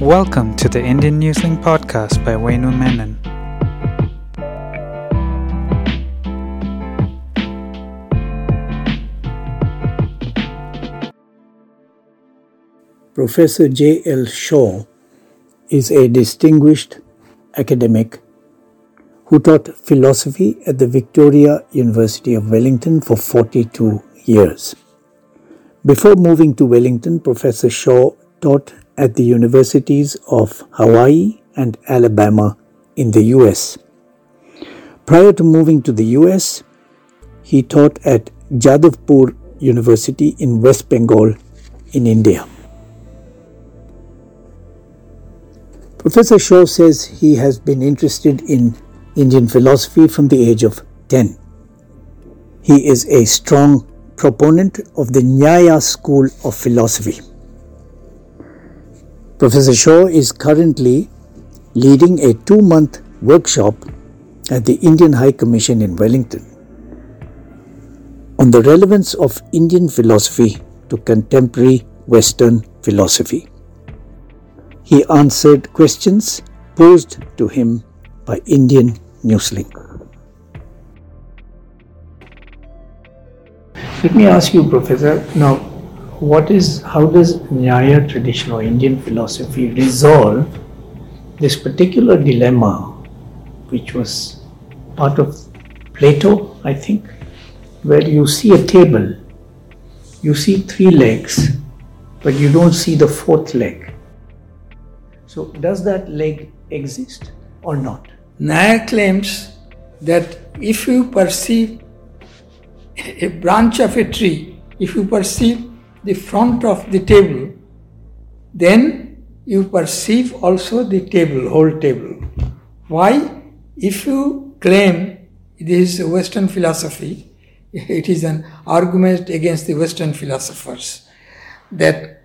Welcome to the Indian Newslink podcast by Venu Menon. Professor J. L. Shaw is a distinguished academic who taught philosophy at the Victoria University of Wellington for 42 years. Before moving to Wellington, Professor Shaw taught at the universities of Hawaii and Alabama in the US. Prior to moving to the US, he taught at Jadavpur University in West Bengal in India. Professor Shaw says he has been interested in Indian philosophy from the age of 10. He is a strong proponent of the Nyaya school of philosophy. Professor Shaw is currently leading a two month workshop at the Indian High Commission in Wellington on the relevance of Indian philosophy to contemporary Western philosophy. He answered questions posed to him by Indian Newslink. Let me ask you, Professor, now what is how does Nyaya tradition or Indian philosophy resolve this particular dilemma which was part of Plato, I think, where you see a table, you see three legs, but you don't see the fourth leg. So does that leg exist or not? Nyaya claims that if you perceive a branch of a tree, if you perceive the front of the table, then you perceive also the table, whole table. Why? If you claim this is Western philosophy, it is an argument against the Western philosophers that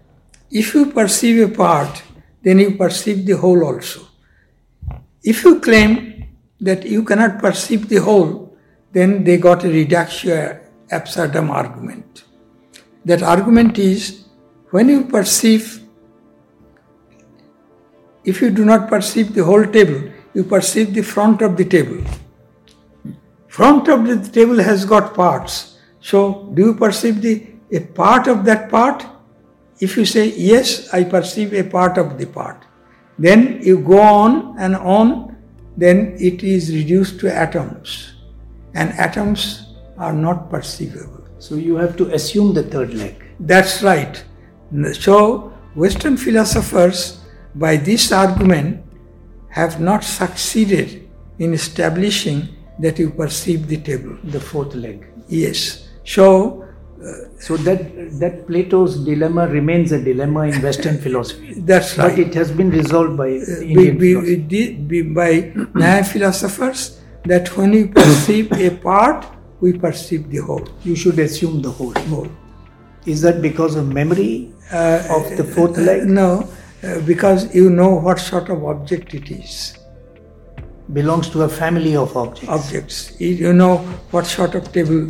if you perceive a part, then you perceive the whole also. If you claim that you cannot perceive the whole, then they got a reductio absurdum argument. That argument is when you perceive, if you do not perceive the whole table, you perceive the front of the table. Front of the table has got parts. So, do you perceive the a part of that part? If you say yes, I perceive a part of the part, then you go on and on, then it is reduced to atoms, and atoms are not perceivable. So you have to assume the third leg. That's right. So, Western philosophers, by this argument, have not succeeded in establishing that you perceive the table. The fourth leg. Yes. So, uh, So that that Plato's dilemma remains a dilemma in Western philosophy. that's right. But it has been resolved by we, Indian we, philosophy. it be by philosophers that when you perceive a part, we perceive the whole. You should assume the whole. whole. Is that because of memory Uh, of the fourth uh, leg? No, uh, because you know what sort of object it is. Belongs to a family of objects. Objects. You you know what sort of table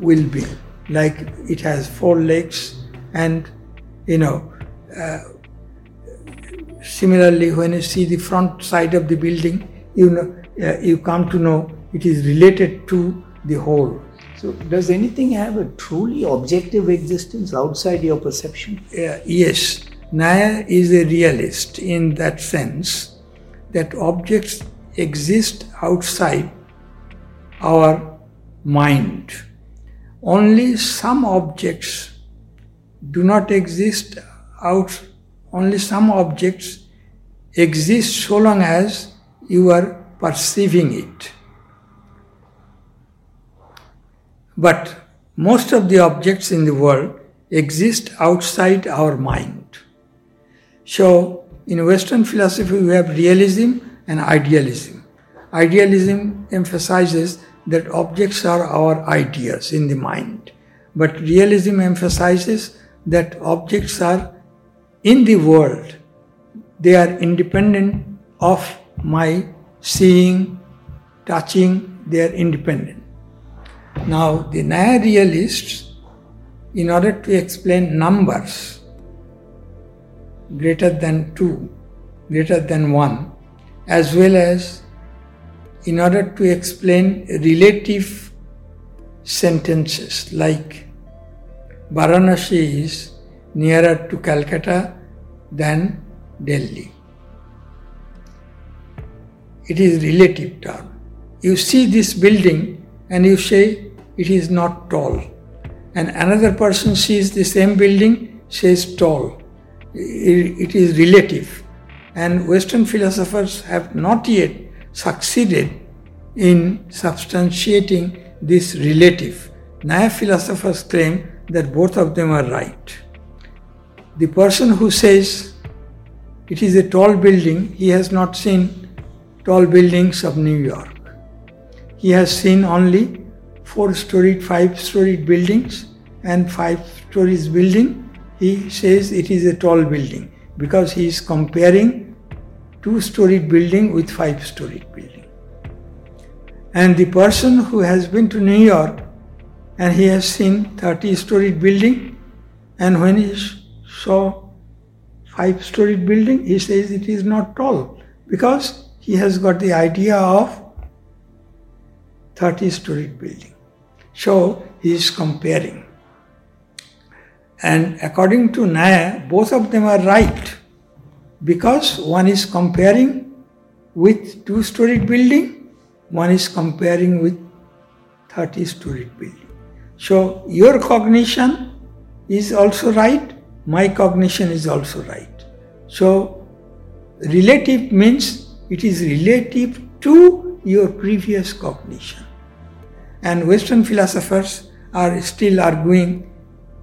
will be. Like it has four legs, and you know. Uh, similarly, when you see the front side of the building, you know uh, you come to know it is related to the whole. So does anything have a truly objective existence outside your perception? Uh, yes, Nyaya is a realist in that sense that objects exist outside our mind. Only some objects do not exist out, only some objects exist so long as you are perceiving it. But most of the objects in the world exist outside our mind. So, in Western philosophy, we have realism and idealism. Idealism emphasizes that objects are our ideas in the mind, but realism emphasizes that objects are in the world, they are independent of my seeing, touching, they are independent. Now, the Nyaya realists, in order to explain numbers, greater than 2, greater than 1, as well as in order to explain relative sentences like Varanasi is nearer to Calcutta than Delhi. It is relative term. You see this building and you say it is not tall. And another person sees the same building, says tall. It is relative. And Western philosophers have not yet succeeded in substantiating this relative. Nyaya philosophers claim that both of them are right. The person who says it is a tall building, he has not seen tall buildings of New York. He has seen only four storied, five storied buildings and five stories building. He says it is a tall building because he is comparing two storied building with five storied building. And the person who has been to New York and he has seen 30 storied building and when he saw five storied building he says it is not tall because he has got the idea of 30 storied building. So he is comparing. And according to Nyaya, both of them are right because one is comparing with two storied building, one is comparing with 30 storied building. So your cognition is also right, my cognition is also right. So relative means it is relative to your previous cognition and Western philosophers are still arguing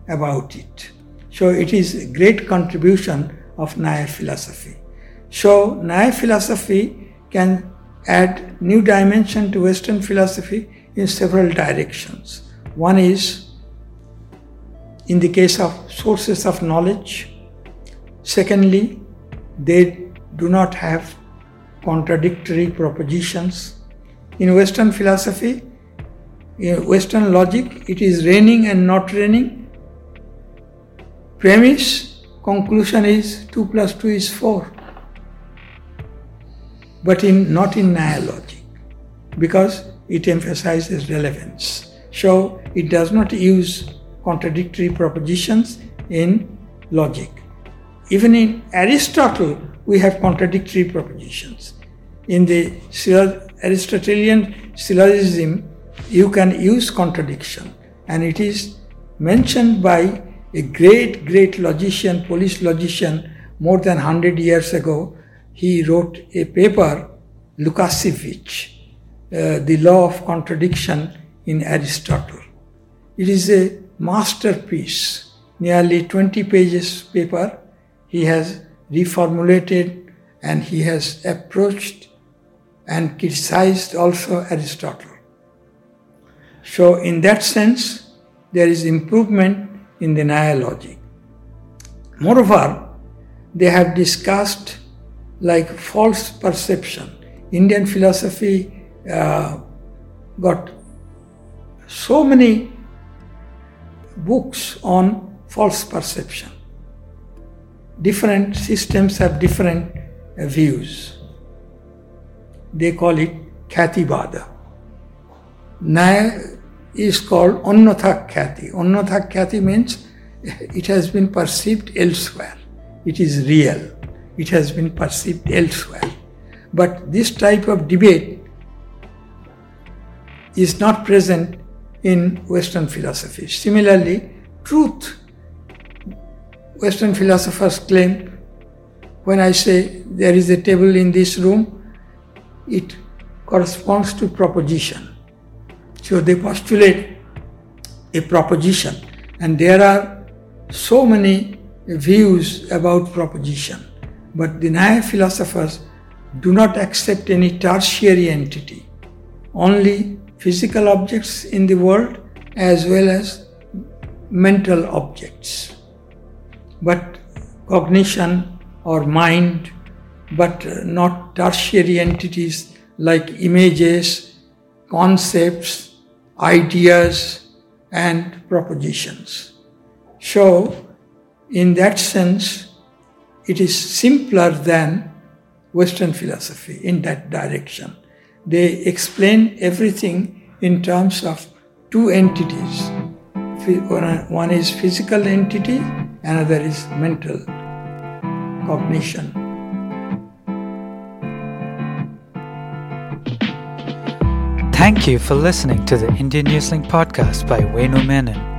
about it. So it is a great contribution of Nyaya philosophy. So Nyaya philosophy can add new dimension to Western philosophy in several directions. One is in the case of sources of knowledge. Secondly, they do not have contradictory propositions. In Western philosophy, Western logic, it is raining and not raining. Premise, conclusion is 2 plus 2 is 4. But in not in Nyaya logic, because it emphasizes relevance. So it does not use contradictory propositions in logic. Even in Aristotle, we have contradictory propositions. In the Aristotelian syllogism, you can use contradiction. And it is mentioned by a great, great logician, Polish logician, more than 100 years ago. He wrote a paper, Lukasiewicz, uh, The Law of Contradiction in Aristotle. It is a masterpiece, nearly 20 pages paper. He has reformulated and he has approached and criticized also Aristotle. So, in that sense, there is improvement in the Nyaya logic. Moreover, they have discussed like false perception. Indian philosophy uh, got so many books on false perception. Different systems have different uh, views. They call it Khyatibada. Nyaya is called. Onnatha Khyati means it has been perceived elsewhere. It is real. It has been perceived elsewhere. But this type of debate is not present in Western philosophy. Similarly, truth. Western philosophers claim when I say there is a table in this room, it corresponds to proposition. So they postulate a proposition, and there are so many views about proposition. But the Nyaya philosophers do not accept any tertiary entity, only physical objects in the world as well as mental objects. But cognition or mind, but not tertiary entities like images, concepts, ideas and propositions. So, in that sense, it is simpler than Western philosophy in that direction. They explain everything in terms of two entities. One is physical entity, another is mental cognition. Thank you for listening to the Indian Newslink podcast by Venu Menon.